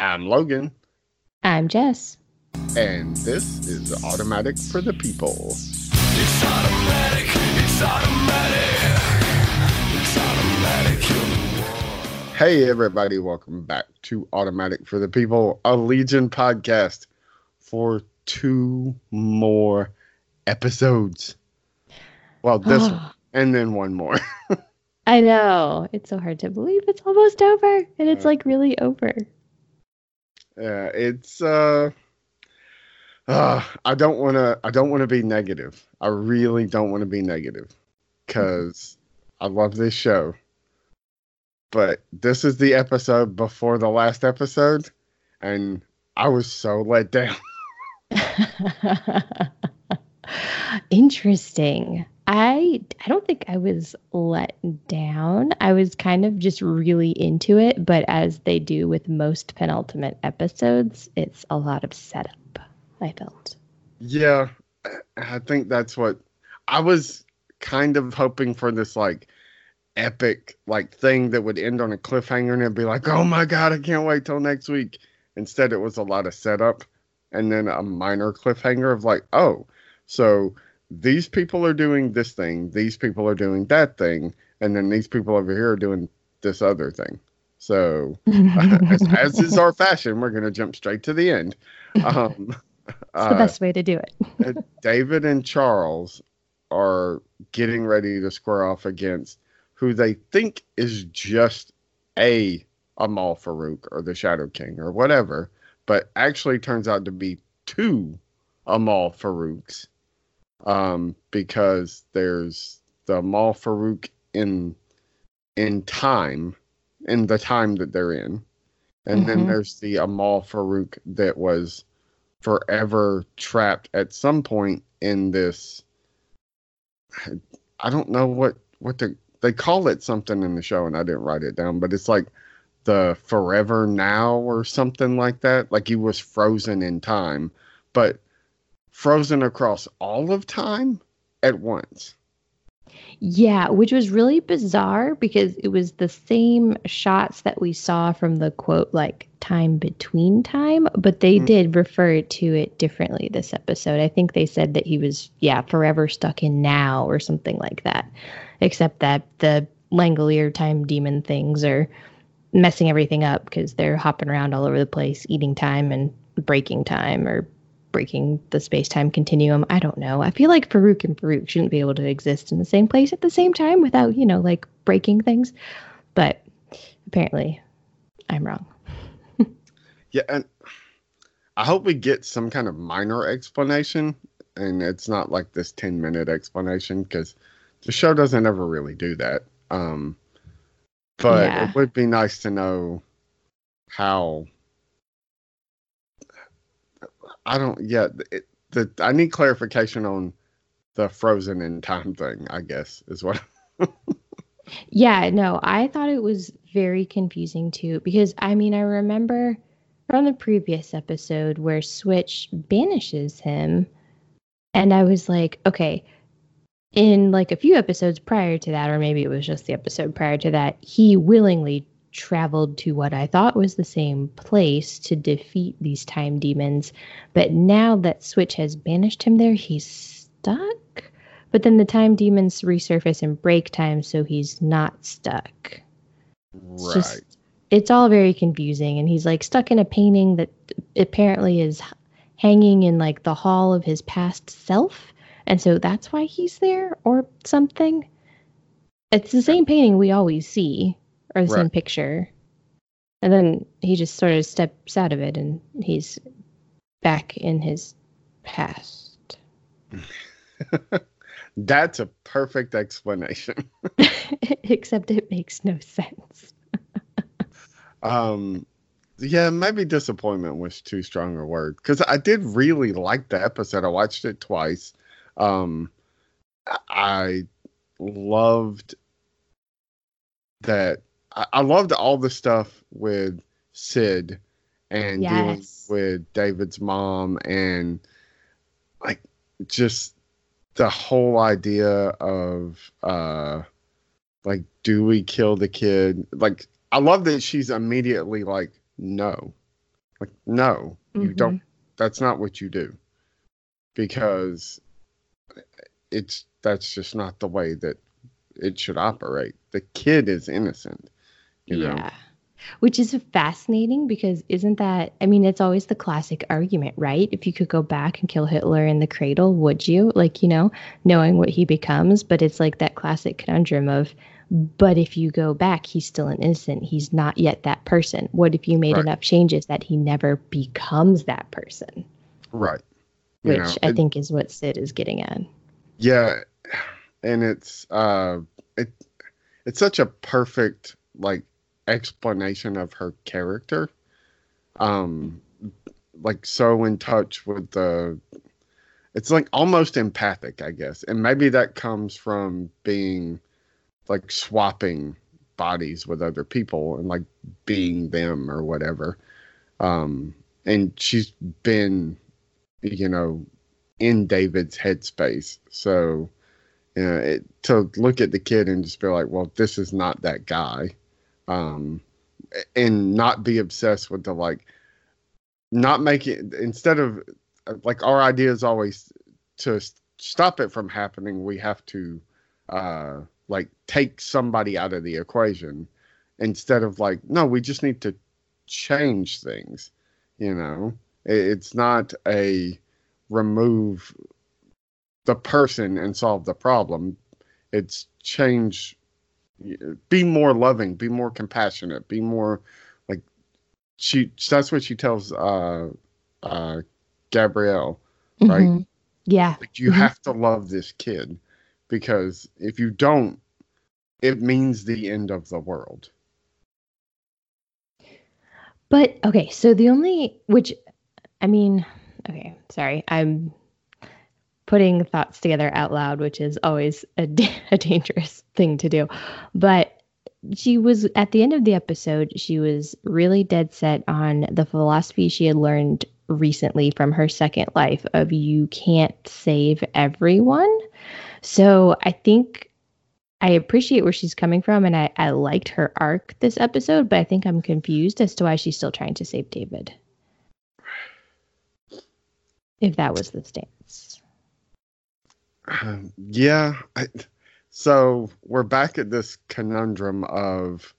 I'm Logan, I'm Jess. and this is Automatic for the People. It's automatic, it's automatic. It's automatic. Hey, everybody, welcome back to Automatic for the People, a Legion podcast for two more episodes. Well, this one, and then one more. I know. It's so hard to believe it's almost over. And it's Uh, like really over. Yeah, it's uh, uh I don't want to I don't want to be negative. I really don't want to be negative cuz I love this show. But this is the episode before the last episode and I was so let down. Interesting. I I don't think I was let down. I was kind of just really into it, but as they do with most penultimate episodes, it's a lot of setup. I felt. Yeah, I think that's what I was kind of hoping for this like epic like thing that would end on a cliffhanger and it'd be like, "Oh my god, I can't wait till next week." Instead, it was a lot of setup and then a minor cliffhanger of like, "Oh, so these people are doing this thing, these people are doing that thing, and then these people over here are doing this other thing." So, as, as is our fashion, we're going to jump straight to the end. Um, It's the best way to do it. uh, David and Charles are getting ready to square off against who they think is just a Amal Farouk or the Shadow King or whatever, but actually turns out to be two Amal Farouks um, because there's the Amal Farouk in in time in the time that they're in, and then Mhm. there's the Amal Farouk that was forever trapped at some point in this I don't know what what the they call it something in the show and I didn't write it down, but it's like the forever now or something like that. Like he was frozen in time, but frozen across all of time at once. Yeah, which was really bizarre because it was the same shots that we saw from the quote, like time between time, but they Mm. did refer to it differently this episode. I think they said that he was, yeah, forever stuck in now or something like that, except that the Langolier time demon things are messing everything up because they're hopping around all over the place, eating time and breaking time or breaking the space time continuum. I don't know. I feel like Farouk and Farouk shouldn't be able to exist in the same place at the same time without, you know, like breaking things. But apparently I'm wrong. Yeah, and I hope we get some kind of minor explanation and it's not like this 10 minute explanation because the show doesn't ever really do that. Um, but Yeah. it would be nice to know how. I don't, yeah, the, I need clarification on the frozen in time thing, I guess, is what. Yeah, no, I thought it was very confusing too because I mean, I remember from the previous episode where Switch banishes him, and I was like, okay, in like a few episodes prior to that, or maybe it was just the episode prior to that, he willingly traveled to what I thought was the same place to defeat these time demons. But now that Switch has banished him there, he's stuck. But then the time demons resurface in break time, so he's not stuck. It's right. just it's all very confusing and he's like stuck in a painting that apparently is hanging in like the hall of his past self and so that's why he's there or something it's the same painting we always see or the same picture and then he just sort of steps out of it and he's back in his past That's a perfect explanation. except it makes no sense Um, yeah, maybe disappointment was too strong a word because I did really like the episode. I watched it twice. Um, I loved that. I, I loved all the stuff with Syd and dealing with David's mom and like just the whole idea of uh like do we kill the kid like i love that she's immediately like no Like, no, you Mhm. don't. That's not what you do. Because it's that's just not the way that it should operate. The kid is innocent. You know? Yeah. Which is fascinating because isn't that, I mean, it's always the classic argument, right? If you could go back and kill Hitler in the cradle, would you? Like, you know, knowing what he becomes. But it's like that classic conundrum of, but if you go back, he's still an innocent. He's not yet that person. What if you made Right. enough changes that he never becomes that person? Right. You Which know, I it- think is what Syd is getting at. Yeah, and it's uh, it it's such a perfect like explanation of her character. Um, like so in touch with the. It's like almost empathic, I guess, and maybe that comes from being like swapping bodies with other people and like being them or whatever. Um, and she's been, you know, in David's headspace. So, you know, it, to look at the kid and just be like, well, this is not that guy. Um, and not be obsessed with the like, not make it, instead of like our idea is always to stop it from happening, we have to, uh, like take somebody out of the equation instead of like, no, we just need to change things, you know? It, it's not a, remove the person and solve the problem. It's change, be more loving, be more compassionate, be more like she. That's what she tells uh, uh, Gabrielle. Right. Mhm. Yeah. Like you Mhm. have to love this kid because if you don't, it means the end of the world. But okay, so the only which I mean, okay, sorry. I'm putting thoughts together out loud, which is always a, da- a dangerous thing to do. But she was at the end of the episode, she was really dead set on the philosophy she had learned recently from her second life of you can't save everyone. So I think I appreciate where she's coming from and I, I liked her arc this episode, but I think I'm confused as to why she's still trying to save David. If that was the stance. Um, yeah. I, so we're back at this conundrum of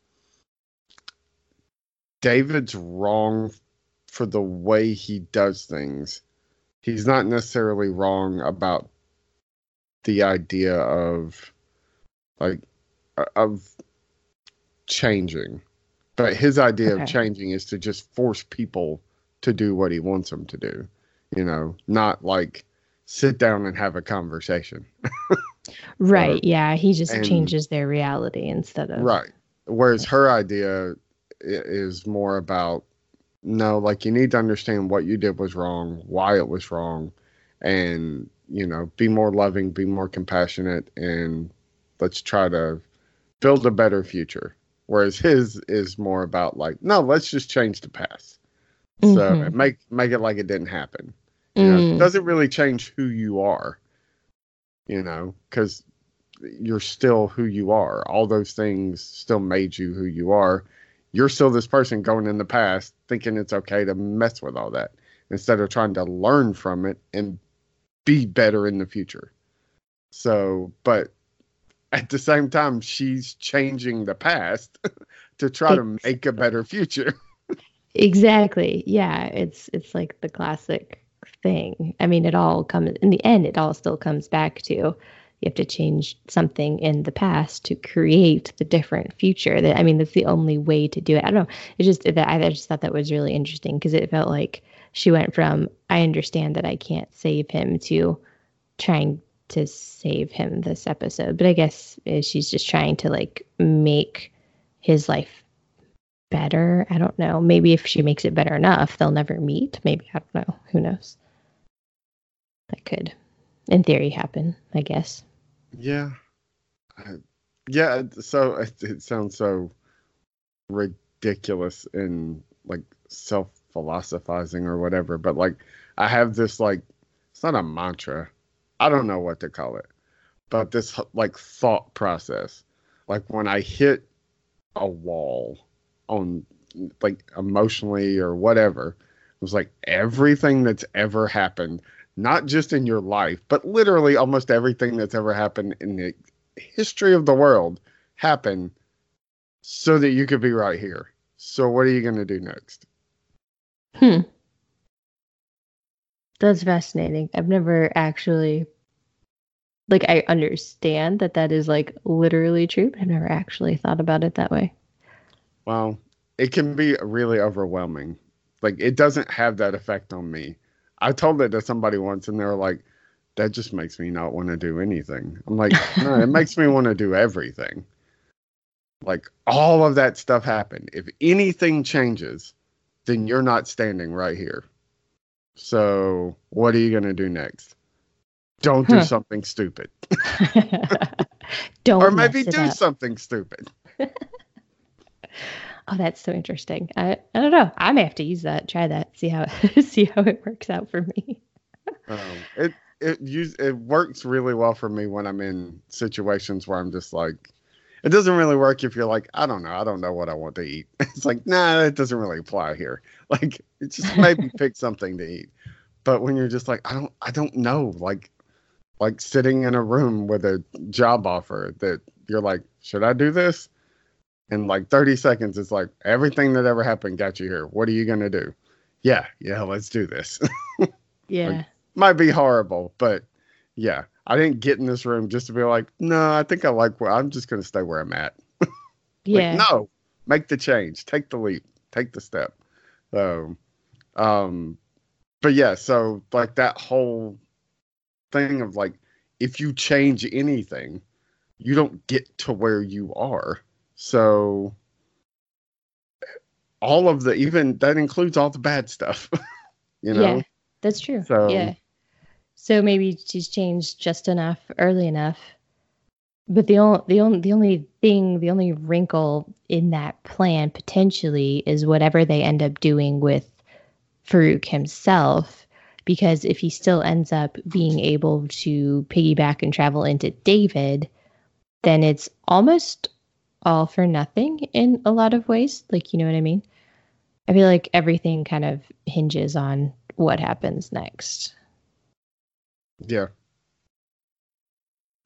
David's wrong for the way he does things. He's not necessarily wrong about the idea of like uh, of changing. But his idea Okay. of changing is to just force people to do what he wants them to do. You know, not like sit down and have a conversation. Right. yeah. He just and- changes their reality instead of. Right. Whereas her idea is more about no, like you need to understand what you did was wrong, why it was wrong, and you know, be more loving, be more compassionate, and let's try to build a better future. Whereas his is more about like, no, let's just change the past. So Mhm. make make it like it didn't happen. You know, Mm, it doesn't really change who you are, you know, because you're still who you are. All those things still made you who you are. You're still this person going in the past thinking it's okay to mess with all that instead of trying to learn from it and be better in the future. So, but at the same time, she's changing the past to try to make a better future. Exactly. Yeah. It's it's like the classic thing. I mean, it all comes in the end. It all still comes back to you have to change something in the past to create the different future. That I mean, that's the only way to do it. I don't know. It's just that I just thought that was really interesting because it felt like she went from I understand that I can't save him to trying to save him this episode. But I guess uh, she's just trying to like make his life better. I don't know. Maybe if she makes it better enough, they'll never meet. Maybe I don't know. Who knows? That could, in theory, happen. I guess. Yeah. I, yeah. So it, it sounds so ridiculous and like self philosophizing or whatever. But like, I have this like, it's not a mantra. I don't know what to call it, but this like thought process. Like when I hit a wall on like emotionally or whatever, It was like everything that's ever happened, not just in your life, but literally almost everything that's ever happened in the history of the world happened so that you could be right here. So what are you going to do next? Hmm. That's fascinating. I've never actually, like, I understand that that is like literally true, but I've never actually thought about it that way. Well, it can be really overwhelming. Like it doesn't have that effect on me. I told it to somebody once and they were like, that just makes me not want to do anything. I'm like, no, it makes me want to do everything. Like all of that stuff happened. If anything changes, then you're not standing right here. So what are you going to do next? Don't do Huh. something stupid. Don't or maybe do up. something stupid. Oh, that's so interesting. I, I don't know. I may have to use that. Try that. See how see how it works out for me. Um, it it use it works really well for me when I'm in situations where I'm just like, it doesn't really work if you're like, I don't know, I don't know what I want to eat. It's like, nah, it doesn't really apply here. Like, it's just maybe pick something to eat. But when you're just like, I don't, I don't know, like, like sitting in a room with a job offer that you're like, should I do this? In like 30 seconds, it's like everything that ever happened got you here. What are you gonna do? Yeah, yeah, let's do this. Yeah. might be horrible, but yeah, I didn't get in this room just to be like, no, I think I like where I'm just going to stay where I'm at. yeah. Like, no, make the change, take the leap, take the step. So, um, but yeah, so like that whole thing of like, if you change anything, you don't get to where you are. So, all of the, even that includes all the bad stuff, you know? Yeah, that's true. So- yeah. So maybe she's changed just enough early enough. But the only the only the only thing, the only wrinkle in that plan potentially is whatever they end up doing with Farouk himself. Because if he still ends up being able to piggyback and travel into David, then it's almost all for nothing in a lot of ways. Like, you know what I mean? I feel like everything kind of hinges on what happens next. Yeah.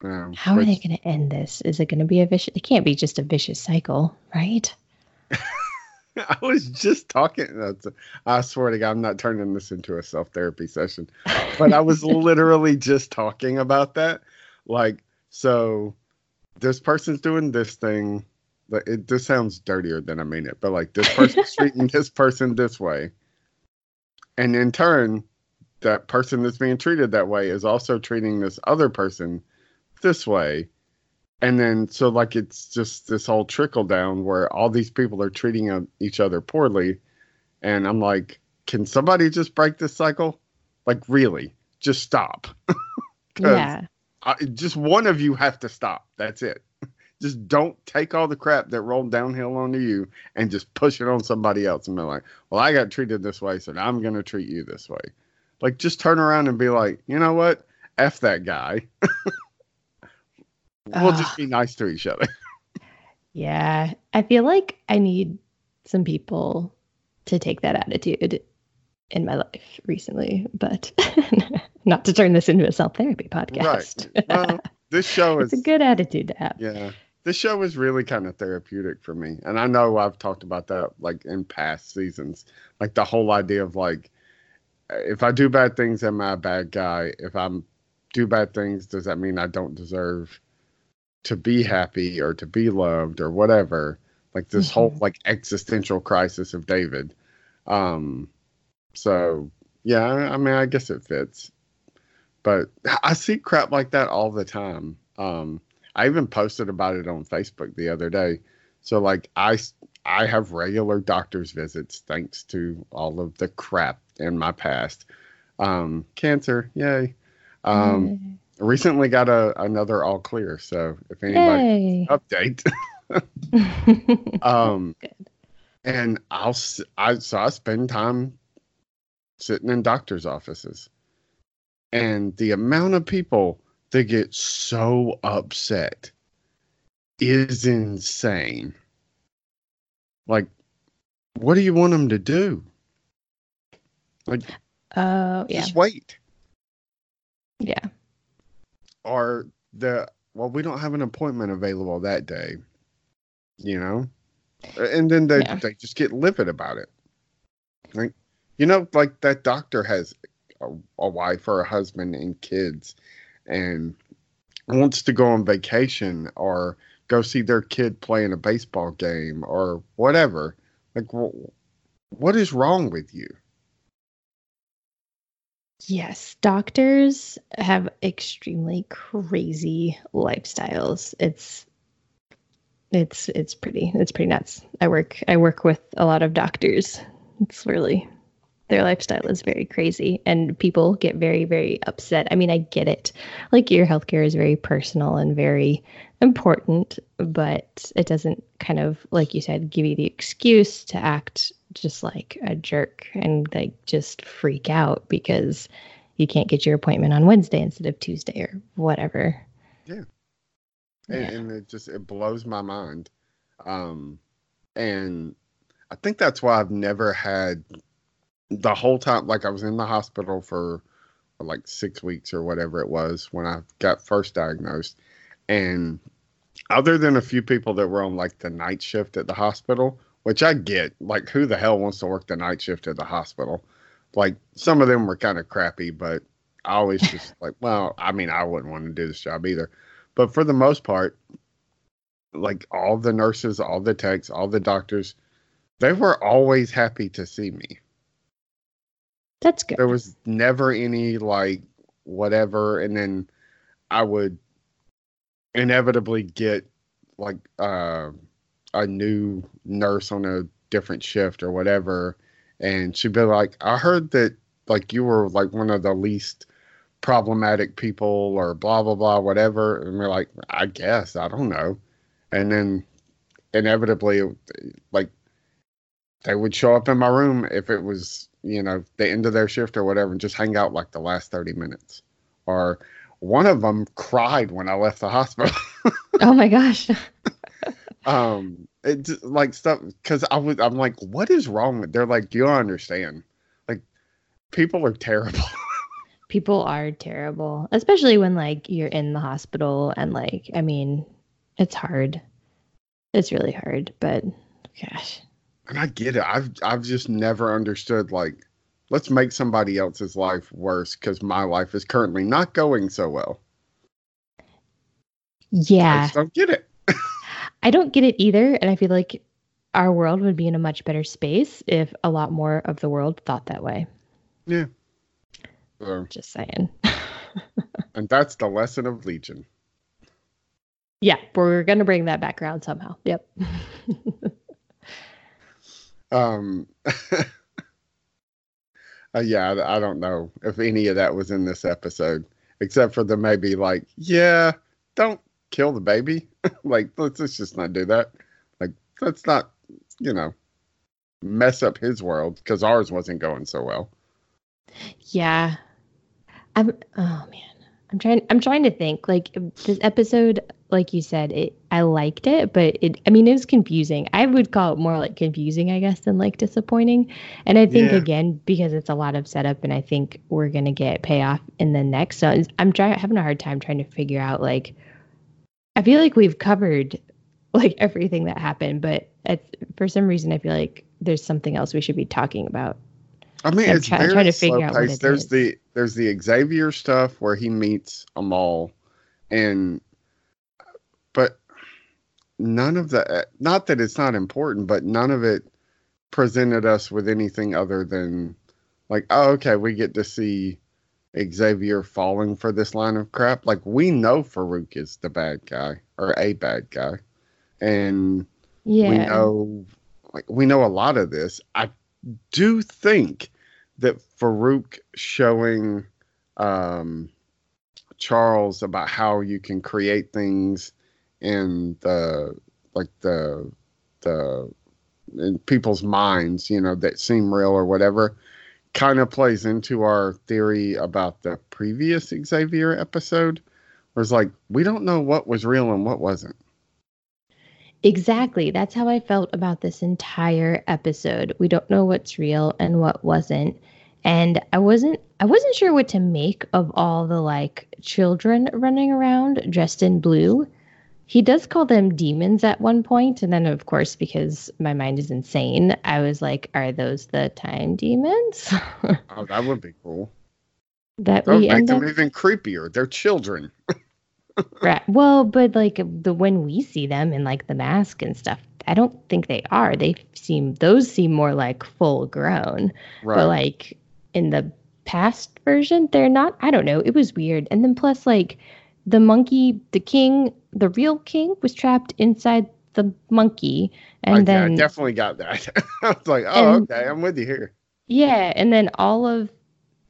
Um, How are they going to end this? Is it going to be a vicious? It can't be just a vicious cycle, right? I was just talking. That's, I swear to God, I'm not turning this into a self therapy session, but I was literally just talking about that. Like, so this person's doing this thing. But it this sounds dirtier than I mean it, but like this person's treating this person this way, and in turn, that person that's being treated that way is also treating this other person this way. And then, so like it's just this whole trickle down where all these people are treating each other poorly. And I'm like, can somebody just break this cycle? Like, really? Just stop. Yeah. I, just one of you have to stop. That's it. Just don't take all the crap that rolled downhill onto you and just push it on somebody else and be like, well, I got treated this way, so now I'm going to treat you this way. Like, just turn around and be like, you know what? F that guy. we'll Ugh. just be nice to each other. Yeah. I feel like I need some people to take that attitude in my life recently, but not to turn this into a self therapy podcast. Right. Well, this show is it's a good attitude to have. Yeah. This show is really kind of therapeutic for me. And I know I've talked about that like in past seasons. Like the whole idea of like if I do bad things, am I a bad guy? If I'm do bad things, does that mean I don't deserve to be happy or to be loved or whatever? Like this whole Mhm. like existential crisis of David. Um so yeah, I I mean I guess it fits. But I see crap like that all the time. Um I even posted about it on Facebook the other day. So like I I have regular doctor's visits thanks to all of the crap in my past. Um cancer, yay. Um recently got a another all clear, so if anybody update um Good. and I'll I so I spend time sitting in doctors' offices. And the amount of people that get so upset is insane. Like, what do you want them to do? Like, oh yeah, Just wait. yeah. Or the well, we don't have an appointment available that day. You know? And then they, Yeah. they just get livid about it. Like you know, like that doctor has a, a wife or a husband and kids and wants to go on vacation or go see their kid playing a baseball game or whatever. Like wh- what is wrong with you? Yes, doctors have extremely crazy lifestyles. It's it's it's pretty it's pretty nuts. I work I work with a lot of doctors. It's really their lifestyle is very crazy and people get very very upset. I mean, I get it. Like your healthcare is very personal and very important, but it doesn't kind of like you said give you the excuse to act just like a jerk and like just freak out because you can't get your appointment on Wednesday instead of Tuesday or whatever. and, Yeah. and it just it blows my mind um and i think that's why i've never had the whole time like i was in the hospital for like six weeks or whatever it was when i got first diagnosed. And other than a few people that were on like the night shift at the hospital which i get like who the hell wants to work the night shift at the hospital? Like some of them were kind of crappy but i always just like well i mean i wouldn't want to do this job either. But for the most part, like all the nurses, all the techs, all the doctors, they were always happy to see me. That's good. There was never any like whatever, and then I would inevitably get like uh, a new nurse on a different shift or whatever, and she'd be like, "I heard that like you were like one of the least." problematic people or blah blah blah whatever and we're like i guess i don't know and then inevitably like they would show up in my room if it was you know the end of their shift or whatever and just hang out like the last 30 minutes or one of them cried when i left the hospital oh my gosh. um it just, like stuff because i was i'm like what is wrong with they're like you don't understand like people are terrible People are terrible, especially when like you're in the hospital and like I mean, it's hard. It's really hard, but gosh. And I get it. I've I've just never understood like let's make somebody else's life worse because my life is currently not going so well. Yeah. I just don't get it. I don't get it either. And I feel like our world would be in a much better space if a lot more of the world thought that way. Yeah. So, Just saying. and that's the lesson of Legion. yeah, we're going to bring that back around somehow. Yep. Um, uh, yeah, I, I don't know if any of that was in this episode, except for the maybe like, yeah, don't kill the baby. like, let's, let's just not do that. Like, let's not, you know, mess up his world because ours wasn't going so well. yeah. I'm oh man. I'm trying I'm trying to think like this episode like you said it I liked it but it I mean it was confusing. I would call it more like confusing I guess than like disappointing. And I think Yeah. again because it's a lot of setup and I think we're going to get payoff in the next. So I'm trying having a hard time trying to figure out like I feel like we've covered like everything that happened but it's, for some reason I feel like there's something else we should be talking about. I mean, I'm it's try- very trying to figure out what There's is. the there's the Xavier stuff where he meets Amal, and none of the not that it's not important, but none of it presented us with anything other than like, oh, okay, we get to see Xavier falling for this line of crap. Like we know Farouk is the bad guy or a bad guy, and Yeah. we know like we know a lot of this i do think that farouk showing um charles about how you can create things in the like the the in people's minds you know that seem real or whatever kind of plays into our theory about the previous xavier episode where it's like we don't know what was real and what wasn't Exactly. That's how I felt about this entire episode. We don't know what's real and what wasn't. and I wasn't I wasn't sure what to make of all the like children running around dressed in blue. He does call them demons at one point, and then of course, because my mind is insane, I was like, "Are those the time demons?" Oh, that would be cool. that That we make them up even creepier. They're children. Right. Well, but like the when we see them in like the mask and stuff, I don't think they are. They seem those seem more like full grown. Right. But like in the past version, they're not. I don't know. It was weird. And then plus like the monkey, the king, the real king was trapped inside the monkey, and Okay, then I definitely got that. I was like, oh, And- okay, I'm with you here. yeah, and then all of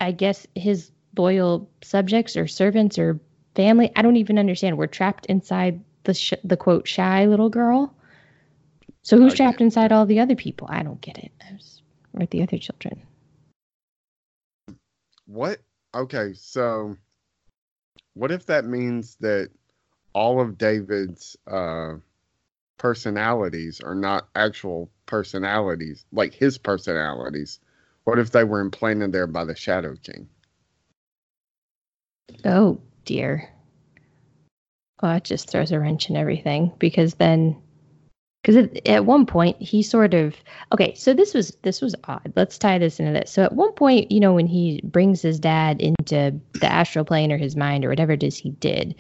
I guess his loyal subjects or servants or family, I don't even understand. We're trapped inside the sh- the quote shy little girl. So who's trapped inside all the other people? I don't get it. I was, or the other children. What? Okay, so what if that means that all of David's uh, personalities are not actual personalities, like his personalities? What if they were implanted there by the Shadow King? Oh dear. Well, it just throws a wrench in everything because then, because at, one point he sort of okay. So this was this was odd. Let's tie this into this. So at one point, you know, when he brings his dad into the astral plane or his mind or whatever it is he did,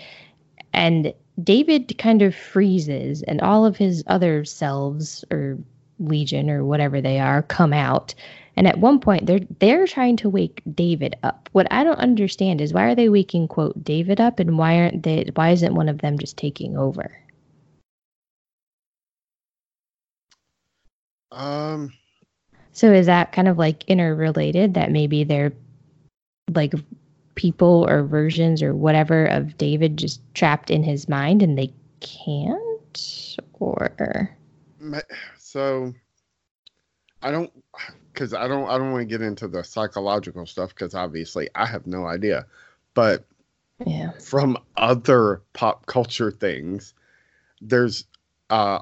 and David kind of freezes, and all of his other selves or legion or whatever they are come out and at one point, they're they're trying to wake David up. What I don't understand is why are they waking quote David up, and why aren't they? Why isn't one of them just taking over? Um, So is that kind of like interrelated? That maybe they're like people or versions or whatever of David just trapped in his mind, and they can't, or so I don't because I don't I don't want to get into the psychological stuff because obviously I have no idea, but yeah, from other pop culture things, there's uh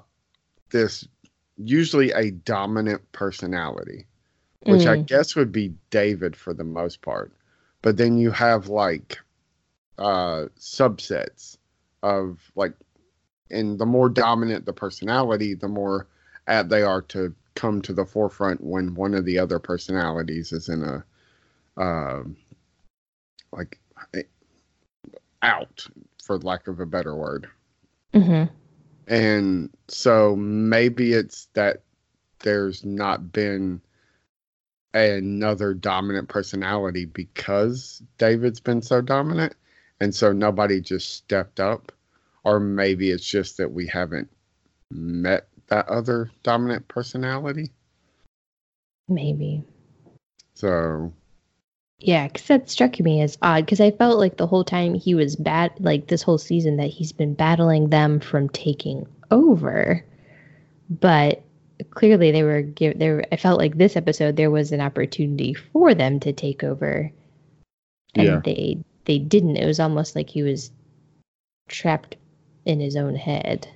this usually a dominant personality, which I Mm. guess would be David for the most part. But then you have like uh subsets of like and the more dominant the personality, the more apt they are to come to the forefront when one of the other personalities is in a um like eh, out for lack of a better word hmm and so maybe it's that there's not been another dominant personality because David's been so dominant and so nobody just stepped up or maybe it's just that we haven't met that other dominant personality maybe. so Yeah, because that struck me as odd because I felt like the whole time he was bad, like this whole season, that he's been battling them from taking over. But clearly, they were give there. I felt like this episode there was an opportunity for them to take over, and Yeah. they they didn't. It was almost like he was trapped in his own head,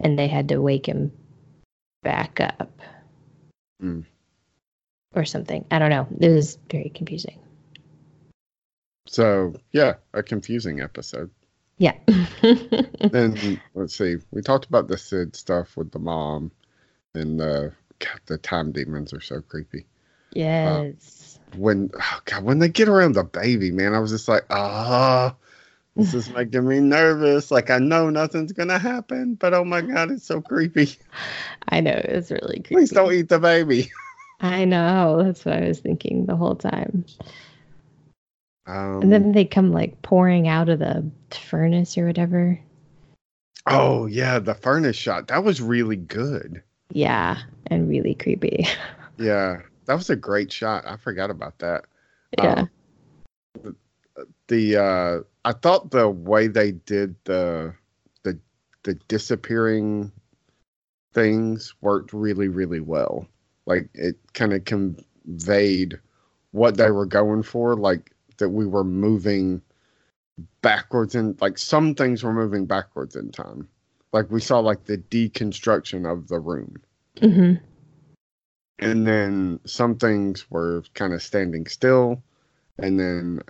and they had to wake him back up Mm. Or something. I don't know. It was very confusing. so yeah a confusing episode Yeah. then let's see we talked about the syd stuff with the mom and the God, the time demons are so creepy yes. when oh God, when they get around the baby, man, I was just like, ah, this is making me nervous. Like I know nothing's gonna happen, but oh my God, it's so creepy. I know. It was really creepy. Please don't eat the baby. I know. That's what I was thinking the whole time. Um, And then they come like pouring out of the furnace or whatever. oh yeah, the furnace shot that was really good. Yeah. And really creepy. Yeah, that was a great shot. I forgot about that. yeah. Um, the uh, I thought the way they did the the the disappearing things worked really really well. Like it kind of conveyed what they were going for, like that we were moving backwards and like some things were moving backwards in time. Like we saw like the deconstruction of the room. hmm and then some things were kind of standing still, and then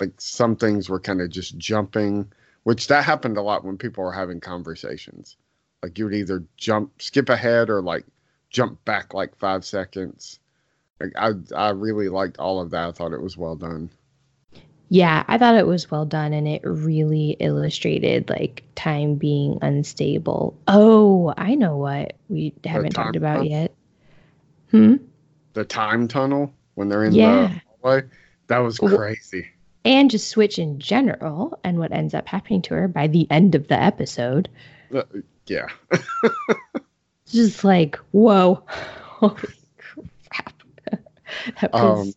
like some things were kind of just jumping, which that happened a lot when people were having conversations. Like you would either jump, skip ahead, or like jump back like five seconds. Like I, I really liked all of that. I thought it was well done. Yeah, I thought it was well done and it really illustrated like time being unstable. Oh, I know what we haven't talked about tunnel? yet. Hmm? The time tunnel when they're in Yeah. the hallway, that was crazy. And just switch in general and what ends up happening to her by the end of the episode. Uh, Yeah, just like, whoa. Holy crap. that was Um,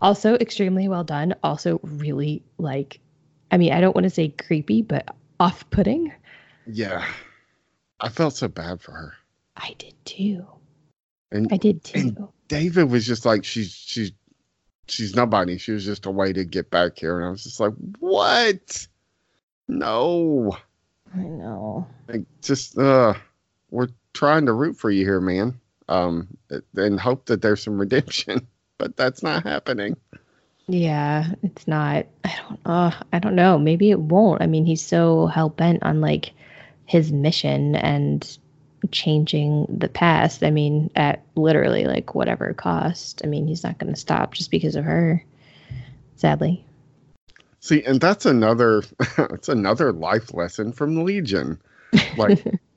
also extremely well done. Also, really like, I mean, I don't want to say creepy, but off putting. yeah. I felt so bad for her. I did too. And I did too. David was just like she's she's she's nobody. She was just a way to get back here, and I was just like, what? No, I know. like just uh, we're trying to root for you here, man. Um, and hope that there's some redemption, but that's not happening. Yeah, it's not. I don't. Uh, I don't know. Maybe it won't. I mean, he's so hell bent on like his mission and changing the past. I mean, at literally like whatever cost. I mean, he's not going to stop just because of her. Sadly. See, and that's another that's another life lesson from Legion. Like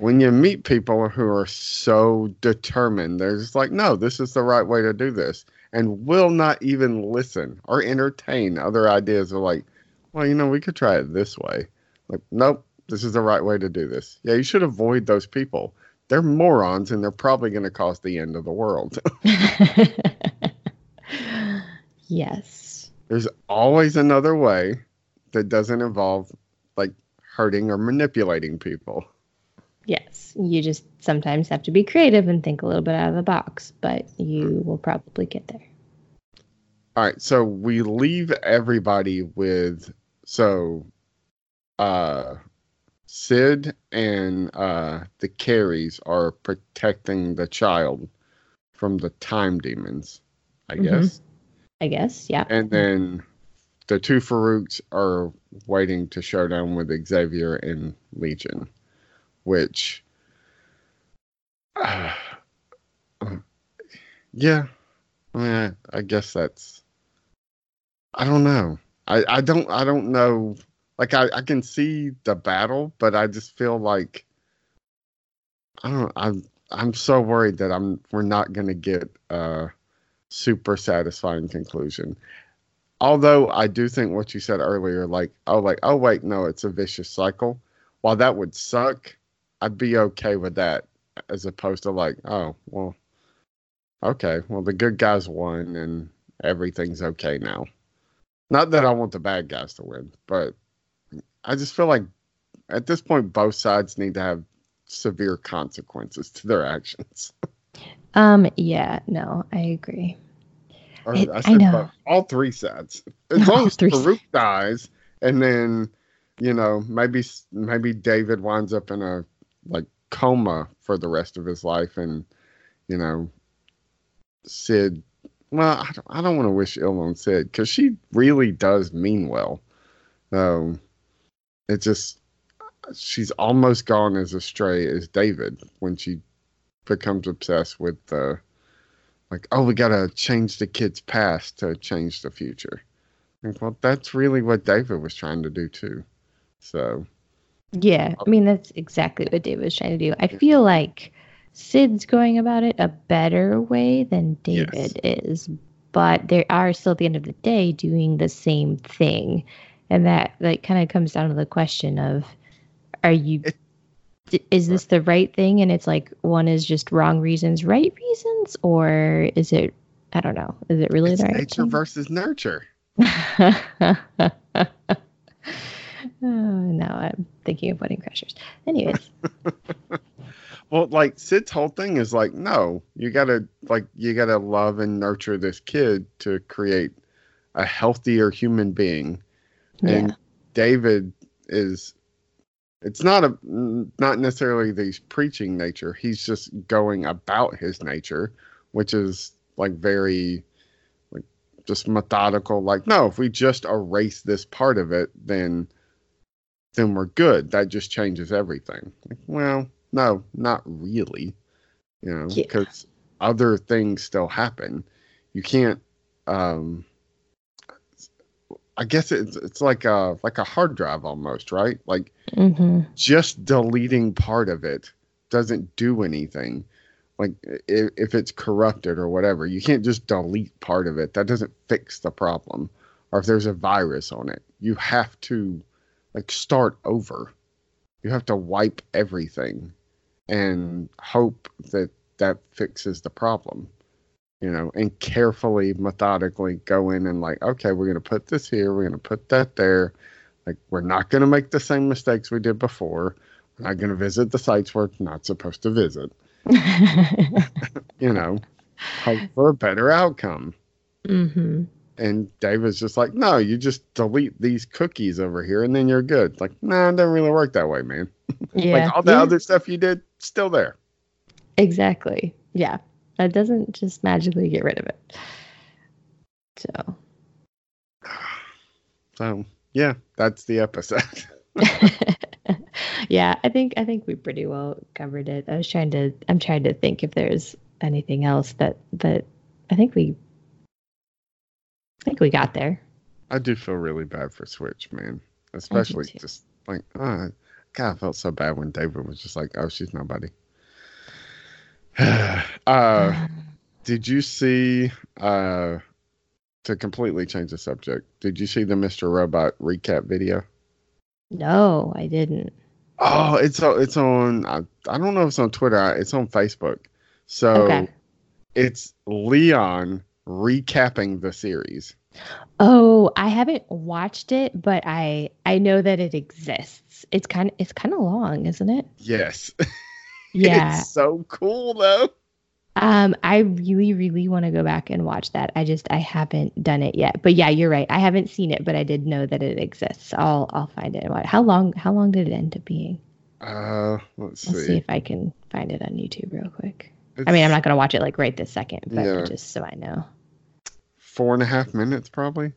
when you meet people who are so determined, they're just like, no, this is the right way to do this, and will not even listen or entertain other ideas. Of like, well, you know, we could try it this way. Like, nope, this is the right way to do this. Yeah, you should avoid those people. They're morons, and they're probably going to cause the end of the world. yes. There's always another way that doesn't involve like hurting or manipulating people. Yes. You just sometimes have to be creative and think a little bit out of the box, but you will probably get there. All right, so we leave everybody with so uh Syd and uh the Carries are protecting the child from the time demons, I Mhm. guess. I guess. Yeah. And then the two Farouks are waiting to showdown with Xavier and Legion, which, uh, yeah, I mean, I, I guess that's. I don't know. I, I don't I don't know. Like I, I can see the battle, but I just feel like I don't. I'm I'm so worried that I'm we're not gonna get a super satisfying conclusion although I do think what you said earlier, like, oh, like, oh, wait, no, it's a vicious cycle. While that would suck, I'd be okay with that as opposed to like, oh, well, okay, well, the good guys won and everything's okay now. Not that I want the bad guys to win, but I just feel like at this point, both sides need to have severe consequences to their actions. Um. Yeah. No, I agree. Or It- I I know. both, all three sides. As long as Farouk dies, and then you know maybe maybe David winds up in a like coma for the rest of his life, and you know Syd. Well, I don't, I don't want to wish ill on Sid because she really does mean well. Um, it just she's almost gone as astray as David when she becomes obsessed with the like, oh, we gotta change the kid's past to change the future. Like, well, that's really what David was trying to do too. So Yeah, I mean that's exactly what David was trying to do. I feel like Syd's going about it a better way than Yes. David is, but they are still at the end of the day doing the same thing, and that like kind of comes down to the question of, are you, It- is this the right thing? And it's like one is just wrong reasons, right reasons, or is it? I don't know. Is it really the right nature thing? versus nurture. oh, now I'm thinking of wedding crashers. Anyways, Well, like Syd's whole thing is like, no, you gotta like you gotta love and nurture this kid to create a healthier human being. yeah. And David is it's not a not necessarily that he's preaching nature. He's just going about his nature, which is like very like just methodical. Like, no, if we just erase this part of it, then then we're good. That just changes everything. Like, well, no, not really. You know, Yeah. because other things still happen. You can't um I guess it's it's like a like a hard drive almost, right? Like hmm just deleting part of it doesn't do anything. Like if, if it's corrupted or whatever, you can't just delete part of it. That doesn't fix the problem. Or if there's a virus on it, you have to like start over. You have to wipe everything and hope that that fixes the problem. You know, and carefully, methodically go in and like, okay, we're gonna put this here, we're gonna put that there. Like, we're not gonna make the same mistakes we did before. We're not gonna visit the sites we're not supposed to visit. You know, hope for a better outcome. hmm And David's just like, no, you just delete these cookies over here and then you're good. Like, no, it doesn't really work that way, man. Yeah. Like all the yeah, other stuff you did, still there. Exactly. Yeah. That doesn't just magically get rid of it. So. So yeah, that's the episode. yeah, I think I think we pretty well covered it. I was trying to I'm trying to think if there's anything else that that I think we I think we got there. I do feel really bad for Switch, man. Especially just like, uh, God, I felt so bad when David was just like, oh, she's nobody. uh, did you see, uh, to completely change the subject, did you see the Mr. Robot recap video? no, I didn't. Oh, it's on, it's on, I, I don't know if it's on Twitter, it's on Facebook. So Okay. it's Leon recapping the series. Oh, I haven't watched it, but I I know that it exists. It's kind of it's kind of long, isn't it? Yes. Yeah. it's so cool though. Um, I really, really want to go back and watch that. I just I haven't done it yet. But yeah, you're right. I haven't seen it, but I did know that it exists. I'll I'll find it. How long how long did it end up being? Uh, let's Let's see see. if I can find it on YouTube real quick. I mean, I'm not gonna watch it like right this second, but Yeah. just so I know. Four and a half minutes probably.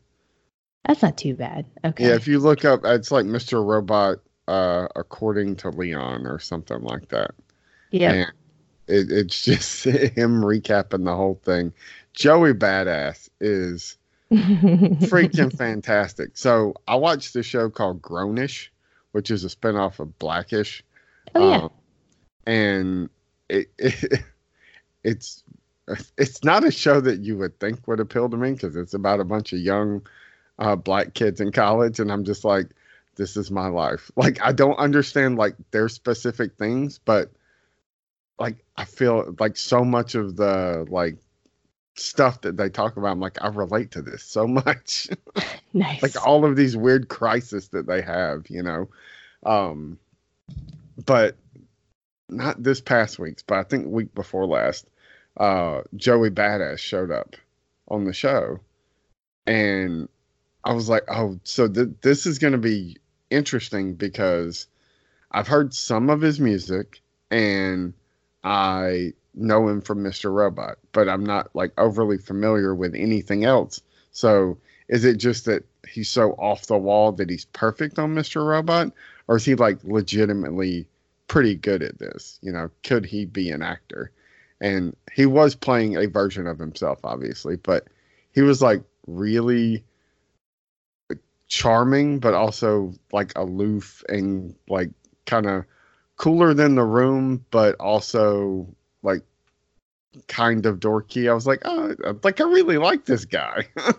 That's not too bad. Okay. Yeah, if you look up, it's like Mr. Robot, uh, according to Leon or something like that. yeah. It, it's just him recapping the whole thing. Joey Badass is freaking fantastic. So I watched the show called Grownish, which is a spinoff of Blackish. oh yeah. Um, and it, it it's it's not a show that you would think would appeal to me because it's about a bunch of young uh, black kids in college, and I'm just like, this is my life. Like I don't understand like their specific things, but like I feel like so much of the like stuff that they talk about, I'm like I relate to this so much. nice. like all of these weird crises that they have, you know. Um, but not this past week's, but I think week before last, uh, Joey Badass showed up on the show, and I was like, oh, so th- this is going to be interesting because I've heard some of his music and I know him from Mr. Robot, but I'm not like overly familiar with anything else. So is it just that he's so off the wall that he's perfect on Mr. Robot, or is he like legitimately pretty good at this? You know, could he be an actor? And he was playing a version of himself, obviously, but he was like really charming, but also like aloof and like kind of cooler than the room, but also like kind of dorky. I was like, oh, like I really like this guy.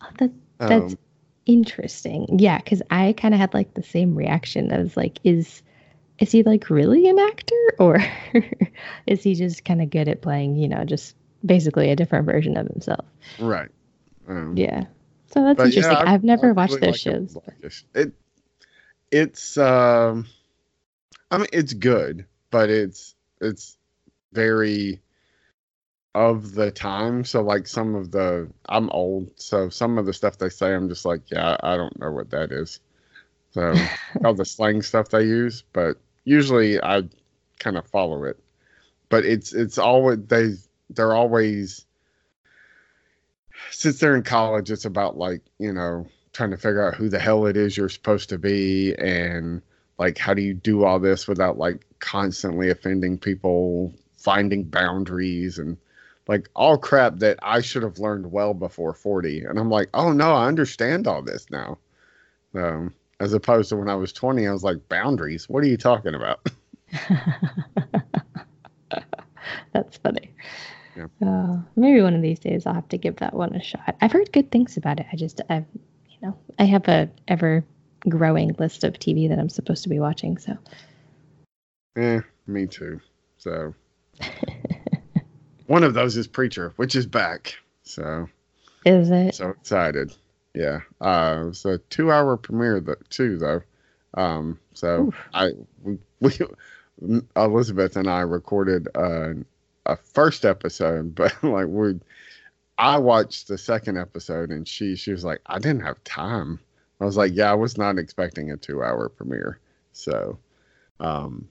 Oh, that, that's Um, interesting. Yeah, because I kind of had like the same reaction. I was like, is is he like really an actor or is he just kind of good at playing, you know, just basically a different version of himself? right. Um, Yeah. So that's yeah, interesting. I- I've never I watched really those like shows. It it's um I mean it's good, but it's it's very of the time. So like some of the I'm old, so some of the stuff they say I'm just like, yeah, I don't know what that is. So all the slang stuff they use, but usually I kind of follow it. But it's it's always they they're always since they're in college, it's about like you know trying to figure out who the hell it is you're supposed to be and like how do you do all this without like constantly offending people, finding boundaries and like all crap that I should have learned well before 40. And I'm like, oh no, I understand all this now. Um, as opposed to when I was 20, I was like, boundaries? What are you talking about? That's funny. Yeah. Uh, maybe one of these days I'll have to give that one a shot. I've heard good things about it. I just, I've, you know, I have a ever growing list of TV that I'm supposed to be watching. So Eh, me too. So one of those is Preacher, which is back. So is it? so excited. Yeah. Uh, it's a two-hour premiere too, though. Um, so Oof. I we, we Elizabeth and I recorded uh, a first episode, but like we, I watched the second episode, and she she was like, I didn't have time. I was like, yeah, I was not expecting a two-hour premiere. So, um,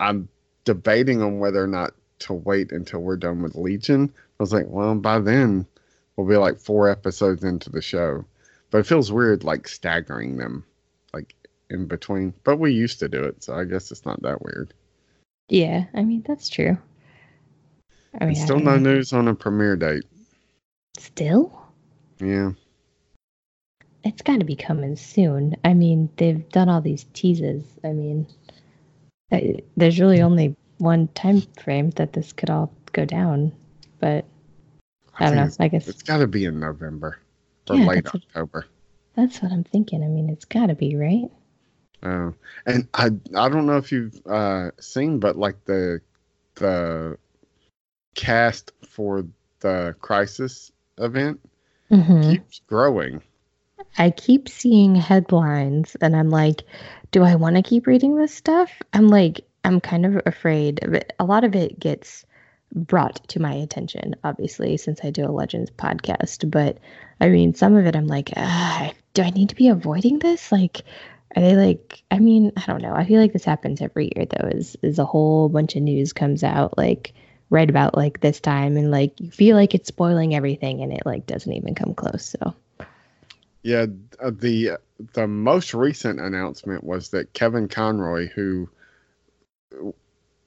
I'm debating on whether or not to wait until we're done with Legion. I was like, well, by then we'll be like four episodes into the show. But it feels weird like staggering them like in between. But we used to do it, so I guess it's not that weird. Yeah, I mean that's true. I I still no news on a premiere date. Still, Yeah. it's got to be coming soon. I mean, they've done all these teases. I mean, I, there's really hmm. only one time frame that this could all go down, but I, don't know. I guess it's got to be in November or Yeah, late that's what- October. that's what I'm thinking. I mean, it's got to be right. Uh, and I I don't know if you've uh, seen, but like the the cast for the Crisis event hmm keeps growing. I keep seeing headlines and I'm like, do I want to keep reading this stuff? I'm like, I'm kind of afraid. But a lot of it gets brought to my attention, obviously, since I do a Legends podcast. But I mean, some of it I'm like, do I need to be avoiding this? Like, are they like, I mean, I don't know. I feel like this happens every year though, is, is a whole bunch of news comes out like right about like this time and like you feel like it's spoiling everything and it like doesn't even come close. So. Yeah, uh, the the most recent announcement was that Kevin Conroy, who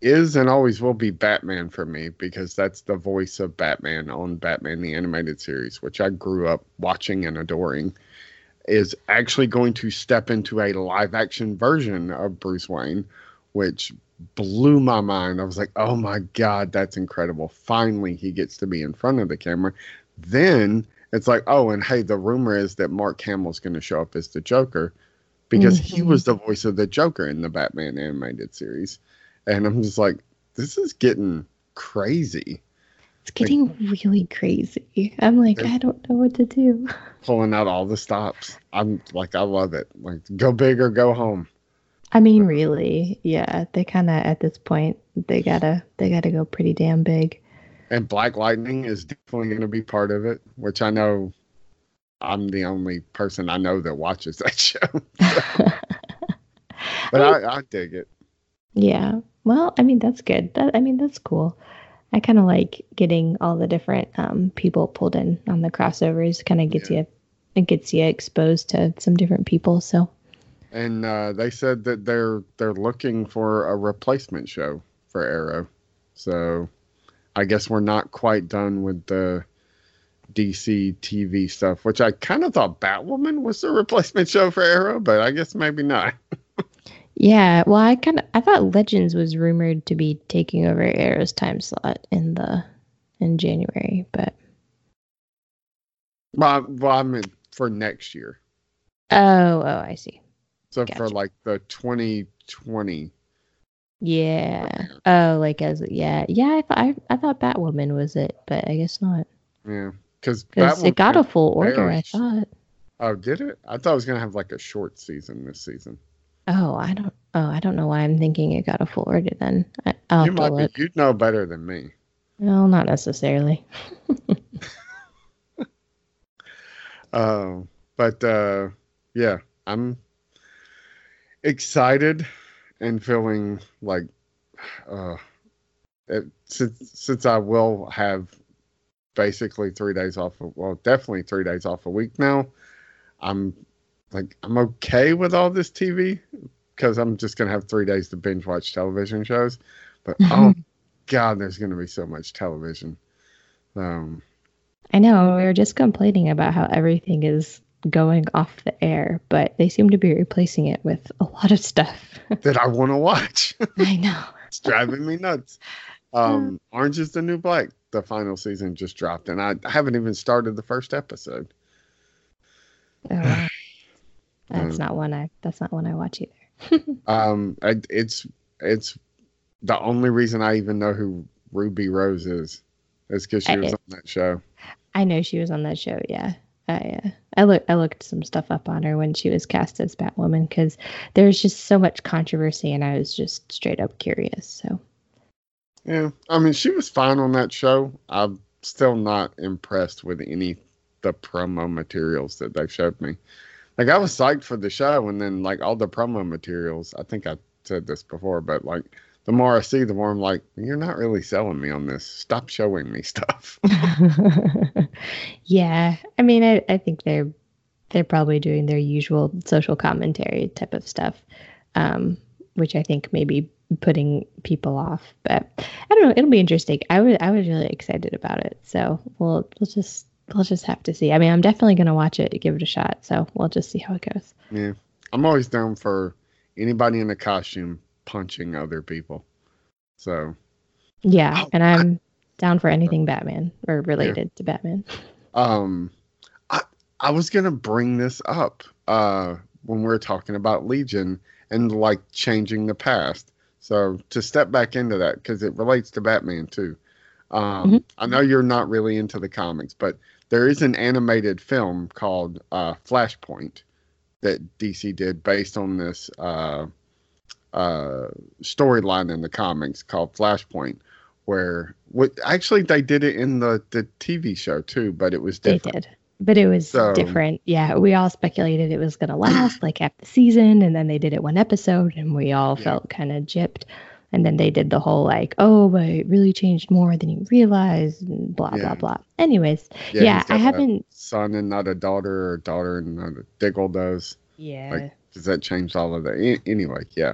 is and always will be Batman for me, because that's the voice of Batman on Batman the Animated Series, which I grew up watching and adoring, is actually going to step into a live action version of Bruce Wayne, which blew my mind. I was like, oh my God, that's incredible. Finally, he gets to be in front of the camera. Then it's like, oh, and hey, the rumor is that Mark Hamill's going to show up as the Joker because he Mhm. was the voice of the Joker in the Batman animated series. And I'm just like, this is getting crazy. It's getting really crazy. I'm like, I don't know what to do. Pulling out all the stops. I'm like, I love it. Like, go big or go home. I mean, really, yeah. They kind of at this point, they gotta they gotta go pretty damn big. And Black Lightning is definitely going to be part of it, which I know I'm the only person I know that watches that show. But I, I dig it. yeah. Well, I mean, that's good. That I mean, that's cool. I kind of like getting all the different um, people pulled in on the crossovers. Kind of gets you, it gets you exposed to some different people. So And uh, they said that they're they're looking for a replacement show for Arrow. So I guess we're not quite done with the DC TV stuff, which I kind of thought Batwoman was the replacement show for Arrow, but I guess maybe not. yeah. Well, I kind of I thought Legends was rumored to be taking over Arrow's time slot in the in January, but Well, I, well, I meant for next year. oh, oh, I see. So for like the 2020. Yeah. Oh, like as yeah, yeah. I thought I, I thought Batwoman was it, but I guess not. Yeah. Because it got a full order. I thought. Oh, did it? I thought it was going to have like a short season this season. Oh, I don't. Oh, I don't know why I'm thinking it got a full order. Then I, I'll you might be, you'd know better than me. Well, not necessarily. Uh, but uh, yeah, I'm excited and feeling like uh it, since since I will have basically three days off of, well definitely three days off a week now I'm like I'm okay with all this TV because I'm just gonna have three days to binge watch television shows but oh god there's gonna be so much television um I know we were just complaining about how everything is going off the air, but they seem to be replacing it with a lot of stuff. that I want to watch I know. it's driving me nuts. Um, Orange is the New Black, the final season just dropped, and I haven't even started the first episode. Oh. That's Um, not one I. That's not one I watch either. Um, I, it's it's the only reason I even know who Ruby Rose is, is because she I- was on that show. I know she was on that show. Yeah, I uh, I look I looked some stuff up on her when she was cast as Batwoman because there's just so much controversy, and I was just straight up curious. So Yeah, I mean, she was fine on that show. I'm still not impressed with any the promo materials that they showed me. Like I was psyched for the show, and then like all the promo materials. I think I said this before, but like the more I see, the more I'm like, you're not really selling me on this. Stop showing me stuff. yeah, I mean, I, I think they're they're probably doing their usual social commentary type of stuff, um, which I think may be putting people off. But I don't know. It'll be interesting. I was I was really excited about it. So we'll we'll just we'll just have to see. I mean, I'm definitely gonna watch it, give it a shot. So we'll just see how it goes. yeah, I'm always down for anybody in a costume punching other people. So Yeah, Oh, and I'm down for anything Batman or related to Batman. um i i was gonna bring this up uh when we were talking about legion and like changing the past so to step back into that because it relates to batman too um Mhm. i know you're not really into the comics but there is an animated film called uh flashpoint that dc did based on this uh uh storyline in the comics called flashpoint where what actually they did it in the the TV show too, but it was different. They did. But it was So- different. Yeah, we all speculated it was going to last like half the season, and then they did it one episode, and we all Yeah. felt kind of gypped. And then they did the whole like, oh, but it really changed more than you realized, and blah Yeah. blah blah. Anyways, yeah, he's got I a haven't. son and not a daughter, or daughter and not a diggle does. Yeah, Like, does that change all of that? Anyway, yeah.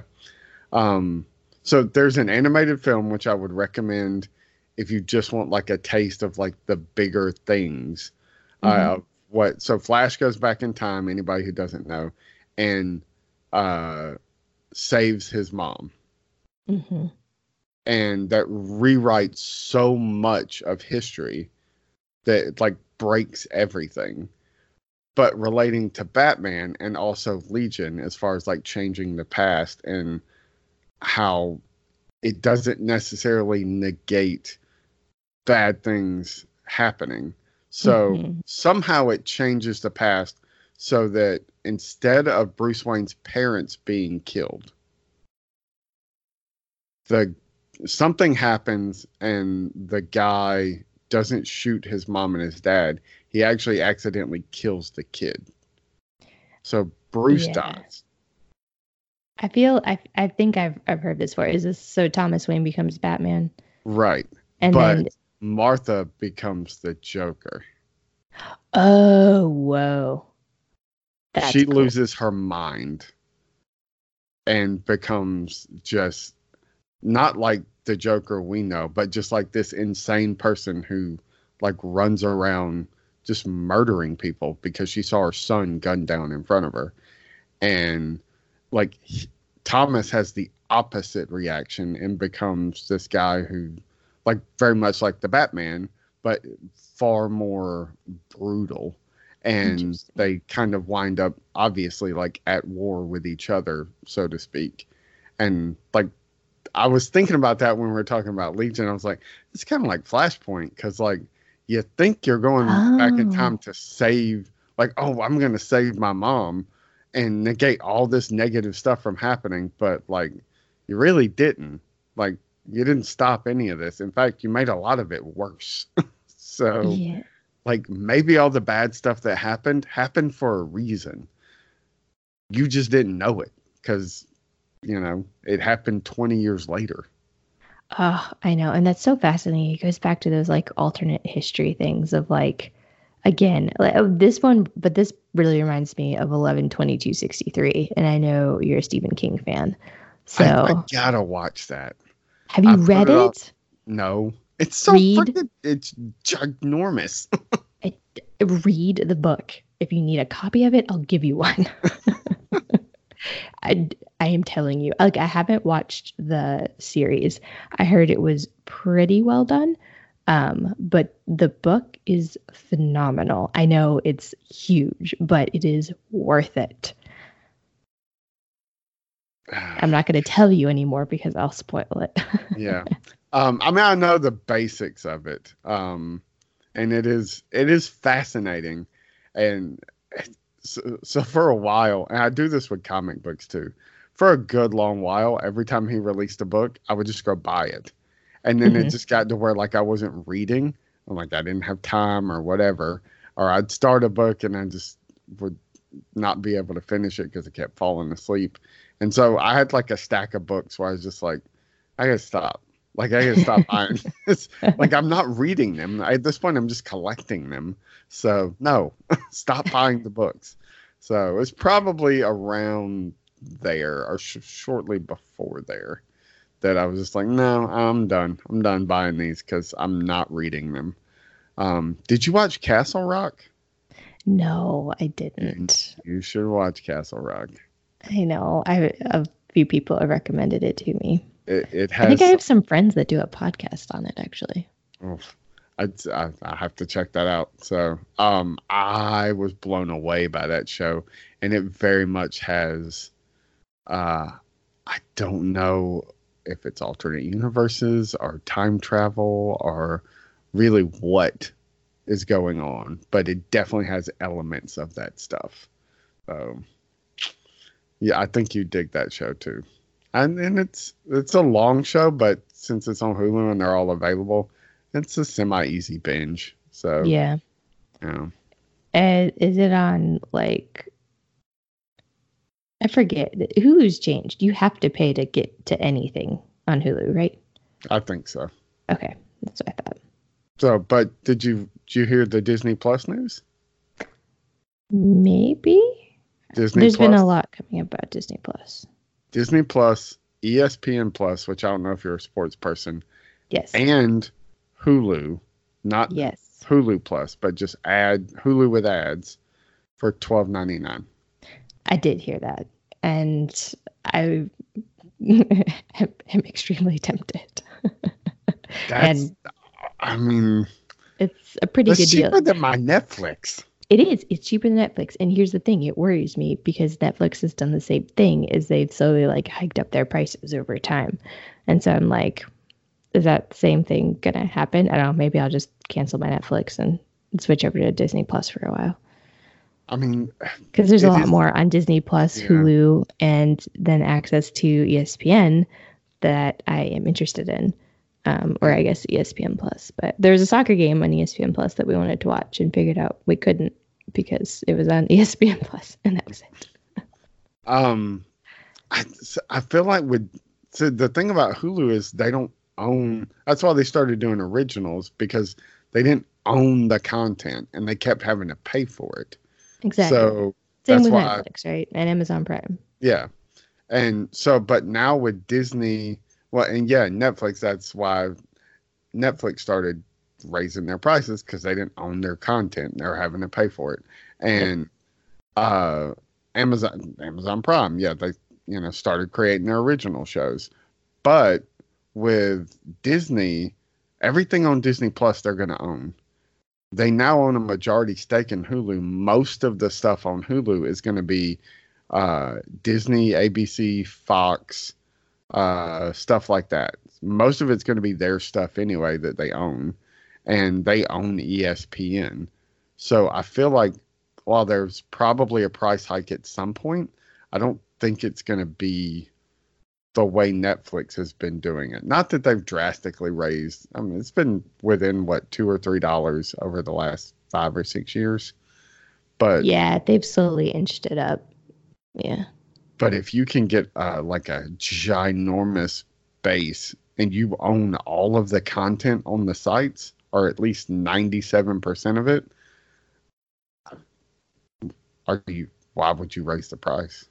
Um, so there's an animated film which I would recommend if you just want like a taste of like the bigger things. Uh, Mhm. what? So Flash goes back in time. Anybody who doesn't know, and uh, saves his mom. Hmm and that rewrites so much of history that it, like breaks everything. But relating to batman and also legion as far as like changing the past and how it doesn't necessarily negate bad things happening. So Mhm. somehow it changes the past so that instead of bruce wayne's parents being killed the something happens and the guy doesn't shoot his mom and his dad. He actually accidentally kills the kid. So Bruce Yeah. dies. I feel I I think I've I've heard this before. Is this so? Thomas Wayne becomes Batman, Right. and but then Martha becomes the Joker. oh whoa, That's she cool. loses her mind and becomes just not like the Joker we know, but just like this insane person who like runs around just murdering people because she saw her son gunned down in front of her. And like he- Thomas has the opposite reaction and becomes this guy who like very much like the Batman, but far more brutal. And they kind of wind up obviously like at war with each other, so to speak. And like I was thinking about that when we were talking about Legion. I was like, it's kind of like Flashpoint because like you think you're going back in Oh. time to save, like, oh, I'm going to save my mom and negate all this negative stuff from happening, but like you really didn't. Like you didn't stop any of this. In fact, you made a lot of it worse. so yeah, like maybe all the bad stuff that happened happened for a reason. You just didn't know it because you know it happened 20 years later. Oh, I know. And that's so fascinating. It goes back to those like alternate history things of like, again, like, oh, this one, but this really reminds me of 11 22 63. And I know you're a Stephen King fan. So I, I gotta watch that. have you I read it it? No, it's so Read. freaking. It's ginormous. Read the book. If you need a copy of it, I'll give you one. I, I am telling you, like I haven't watched the series. I heard it was pretty well done. Um, but the book is phenomenal. I know it's huge, but it is worth it. I'm not going to tell you anymore because I'll spoil it. yeah. Um, I mean, I know the basics of it. Um, and it is it is fascinating, and so, so for a while, and I do this with comic books too. For a good long while, every time he released a book, I would just go buy it, and then it Mhm. just got to where like I wasn't reading. I'm like I didn't have time or whatever, or I'd start a book and I just would not be able to finish it because I kept falling asleep. And so I had like a stack of books where I was just like, I gotta stop. Like I gotta stop buying. this. like I'm not reading them. At this point, I'm just collecting them. So no, stop buying the books. So it's probably around there or sh- shortly before there that I was just like, no, I'm done. I'm done buying these because I'm not reading them. Um, did you watch Castle Rock? no, I didn't. You should watch Castle Rock. I know. I a few people have recommended it to me. It, it I think I have some friends that do a podcast on it actually. Oof. I, I have to check that out. So, um, I was blown away by that show, and it very much has. Uh, I don't know if it's alternate universes or time travel or really what is going on, but it definitely has elements of that stuff. So, yeah, I think you dig that show too. And and it's it's a long show, but since it's on Hulu and they're all available, it's a semi easy binge. So Yeah. yeah. And is it on like I forget. Hulu's changed. You have to pay to get to anything on Hulu, right? I think so. Okay. That's what I thought. So, but did you did you hear the Disney Plus news? Maybe. Disney There's Plus, been a lot coming about Disney Plus. Disney Plus, ESPN Plus, which I don't know if you're a sports person, Yes. and Hulu, not yes. Hulu Plus, but just add Hulu with ads for twelve ninety nine. I did hear that. And I am extremely tempted. That's, And- I mean, It's a pretty good deal. cheaper than my Netflix. It is. It's cheaper than Netflix. And here's the thing, it worries me because Netflix has done the same thing is they've slowly like hiked up their prices over time. And so I'm like, is that same thing gonna happen? I don't know, maybe I'll just cancel my Netflix and switch over to Disney Plus for a while. I mean, Because there's a lot is- more on Disney Plus, Yeah. Hulu, and then access to ESPN that I am interested in. Um, or I guess ESPN Plus. But there was a soccer game on ESPN Plus that we wanted to watch and figured out we couldn't because it was on ESPN Plus, and that was it. Um, I I feel like with so the thing about Hulu is they don't own. That's why they started doing originals because they didn't own the content and they kept having to pay for it. Exactly. So Same that's with why I- Netflix, right? And Amazon Prime. yeah, and so but now with Disney, well, and yeah, Netflix. That's why Netflix started raising their prices because they didn't own their content; They're having to pay for it. And uh, Amazon, Amazon Prime, yeah, they you know started creating their original shows, but with Disney, everything on Disney Plus they're going to own. They now own a majority stake in Hulu. Most of the stuff on Hulu is going to be uh, Disney, ABC, Fox, uh, stuff like that. Most of it's going to be their stuff anyway that they own, and they own ESPN. So I feel like while there's probably a price hike at some point, I don't think it's going to be the way Netflix has been doing it. Not that they've drastically raised. I mean, it's been within what two or three dollars over the last five or six years. But Yeah, they've slowly inched it up. Yeah. But if you can get uh, like a ginormous base and you own all of the content on the sites, or at least 97% of it, are you, why would you raise the price?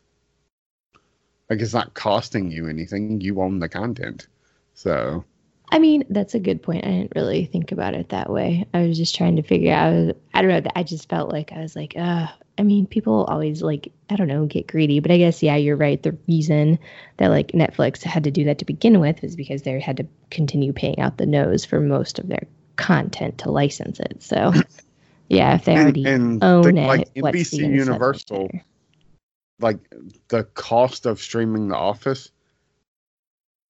Like it's not costing you anything. You own the content. So, I mean, that's a good point. I didn't really think about it that way. I was just trying to figure out. I don't know. I just felt like I was like, uh, I mean, people always like, I don't know, get greedy. But I guess, yeah, you're right. The reason that like Netflix had to do that to begin with is because they had to continue paying out the nose for most of their content to license it. So, yeah, if they And- already and own think, it, like, NBC the Universal like the cost of streaming The Office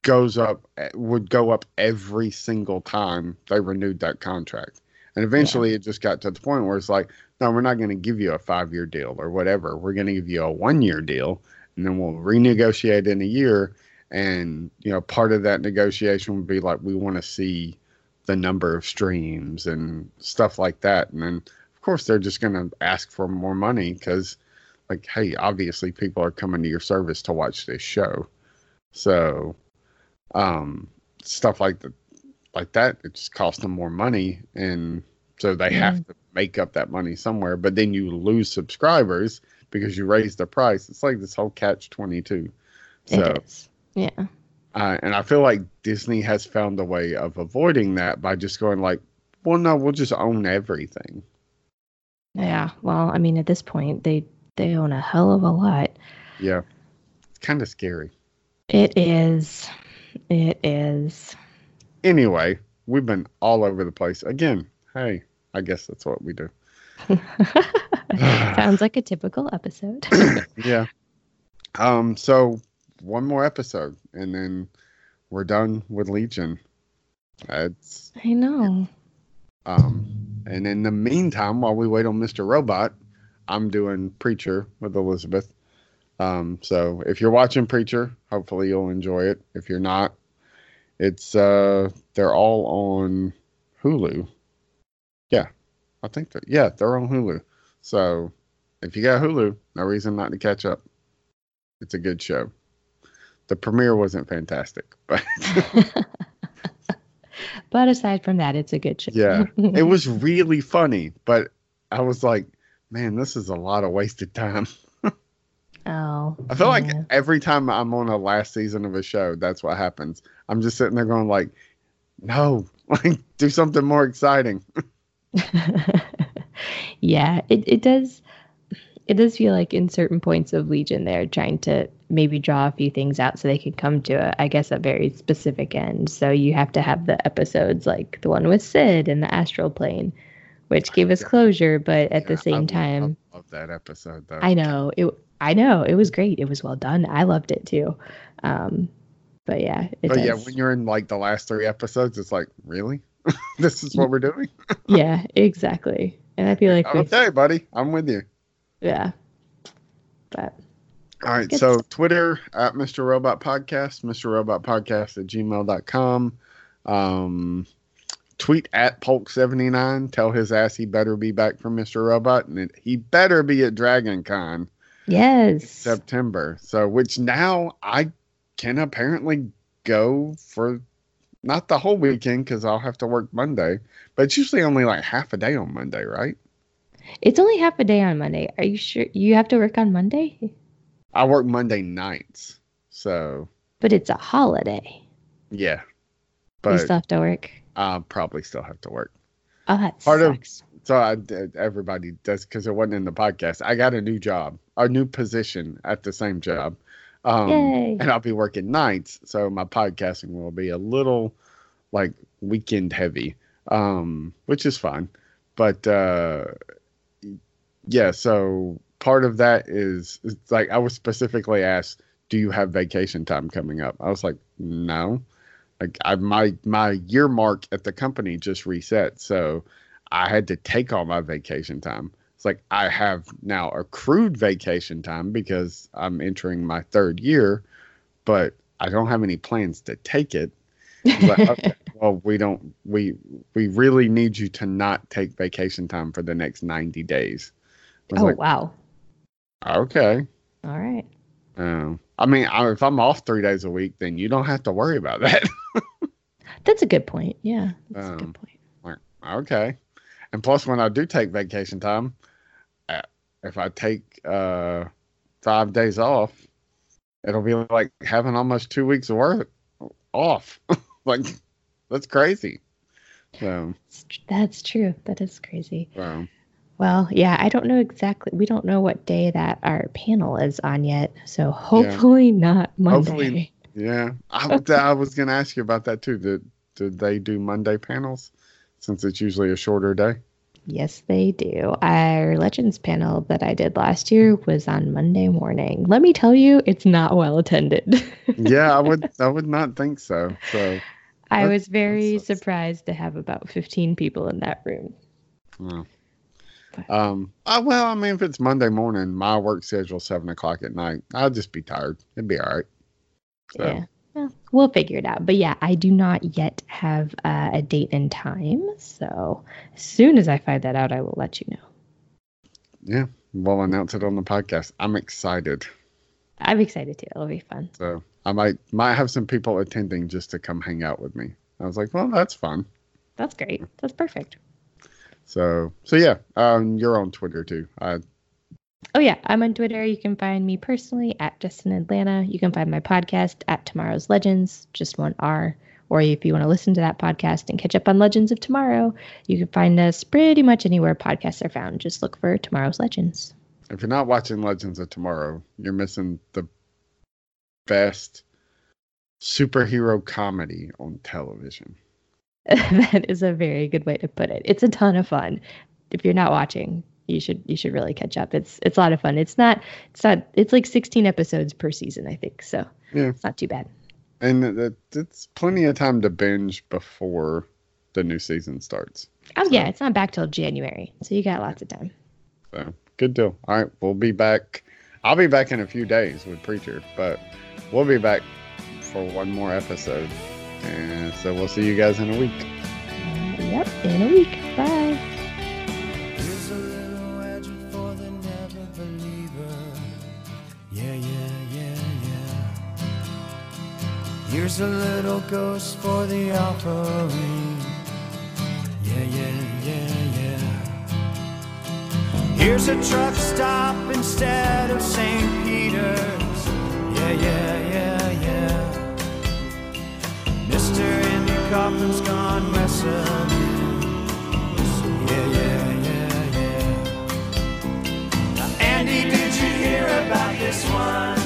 goes up eh, would go up every single time they renewed that contract. And eventually it just got to the point where it's like, no, we're not going to give you a five year deal or whatever. We're going to give you a one year deal and then we'll renegotiate in a year. And, you know, part of that negotiation would be like, we want to see the number of streams and stuff like that. And then, of course, they're just going to ask for more money because, like, hey, obviously people are coming to your service to watch this show. So, um, stuff like the, like that, it just costs them more money. And so they have to make up that money somewhere. But then you lose subscribers because you raise the price. It's like this whole catch 22. So, It is. Yeah. Uh, and I feel like Disney has found a way of avoiding that by just going like, well, no, we'll just own everything. Yeah. Well, I mean, at this point, they they own a hell of a lot. Yeah, it's kind of scary. It is. It is. Anyway, we've been all over the place again. Hey, I guess that's what we do. Sounds like a typical episode. yeah. Um. So one more episode, and then we're done with Legion. I know. Um, and in the meantime, while we wait on Mr. Robot, I'm doing Preacher with Elizabeth. Um, so if you're watching Preacher, hopefully you'll enjoy it. If you're not, it's uh they're all on Hulu. Yeah. I think that yeah, they're on Hulu. So if you got Hulu, no reason not to catch up. It's a good show. The premiere wasn't fantastic, but but aside from that, it's a good show. Yeah, it was really funny, but I was like, man, this is a lot of wasted time. oh. I feel like every time I'm on a last season of a show, that's what happens. I'm just sitting there going like, no, like do something more exciting. yeah, it, it does it does feel like in certain points of Legion they're trying to maybe draw a few things out so they can come to a I guess a very specific end. So you have to have the episodes like the one with Syd and the astral plane, which gave us closure, but at Yeah, the I same love- time I love that episode though. I know it. I know it was great. It was well done. I loved it too. Um, but yeah, it But does. yeah, when you're in like the last three episodes, it's like, really? this is what we're doing? yeah, exactly. And I feel like okay, buddy, I'm with you. yeah. But All right. So. Twitter at Mr. Robot Podcast, Mr. Robot Podcast at gmail.com. Um, tweet at Polk79. Tell his ass he better be back from Mr. Robot and it, he better be at Dragon Con yes, September. So, which now I can apparently go for not the whole weekend because I'll have to work Monday, but it's usually only like half a day on Monday, right? it's only half a day on Monday. Are you sure you have to work on Monday? I work Monday nights. So, But it's a holiday. yeah. But you still have to work. I'll probably still have to work. Oh, that Part of- So I, everybody does because it wasn't in the podcast. I got a new job, a new position at the same job, um, Yay. and I'll be working nights. So my podcasting will be a little like weekend heavy, um, which is fine. But uh, yeah, so part of that is it's like I was specifically asked, "Do you have vacation time coming up?" I was like, "No." Like I my my year mark at the company just reset, so I had to take all my vacation time. It's like I have now accrued vacation time because I'm entering my third year, but I don't have any plans to take it. Like, okay, well, we don't we we really need you to not take vacation time for the next 90 days. Oh like, wow. Okay. All right. Um, I mean, I, if I'm off three days a week, then you don't have to worry about that. That's a good point. Yeah, that's a Um, good point. Like, okay. And plus, when I do take vacation time, uh, if I take uh, five days off, it'll be like having almost two weeks of work off. like, that's crazy. So, That's true. That is crazy. so Well, yeah, I don't know exactly. We don't know what day that our panel is on yet. So hopefully not Monday. Hopefully- yeah. I was going to ask you about that too. Did, did they do Monday panels since it's usually a shorter day? Yes, they do. Our Legends panel that I did last year was on Monday morning. Let me tell you, it's not well attended. yeah, I would. I would not think so. So, I was very surprised to have about 15 people in that room. yeah. Um. uh, well, I mean, if it's Monday morning, my work schedule seven o'clock at night. I'll just be tired. It'd be all right. So, Yeah. Well, we'll figure it out. But yeah, I do not yet have uh, a date and time. So as soon as I find that out, I will let you know. yeah, we'll announce it on the podcast. I'm excited. I'm excited too. It'll be fun. So I might might have some people attending just to come hang out with me. I was like, well, that's fun. That's great. That's perfect. So so yeah, um, you're on Twitter too. I Oh yeah, I'm on Twitter. You can find me personally at Justin Atlanta. You can find my podcast at Tomorrow's Legends, just one R. Or if you want to listen to that podcast and catch up on Legends of Tomorrow, you can find us pretty much anywhere podcasts are found. Just look for Tomorrow's Legends. if you're not watching Legends of Tomorrow, you're missing the best superhero comedy on television. that is a very good way to put it. It's a ton of fun. If you're not watching, you should you should really catch up. It's it's a lot of fun. It's not it's not it's like 16 episodes per season, I think. So Yeah. it's not too bad. And it, it- it's plenty of time to binge before the new season starts. Oh yeah, it's not back till January, so you got lots of time. So good deal. All right, we'll be back. I'll be back in a few days with Preacher, but we'll be back for one more episode. And so we'll see you guys in a week. Yep, in a week. Bye. Here's a little legend for the never believer. Yeah, yeah, yeah, yeah. Here's a little ghost for the offering. Yeah, yeah, yeah, yeah. Here's a truck stop instead of St. Peter's. Yeah, yeah, yeah, coffin's gone messing. Yeah, yeah, yeah, yeah. Now, Andy, did you hear about this one?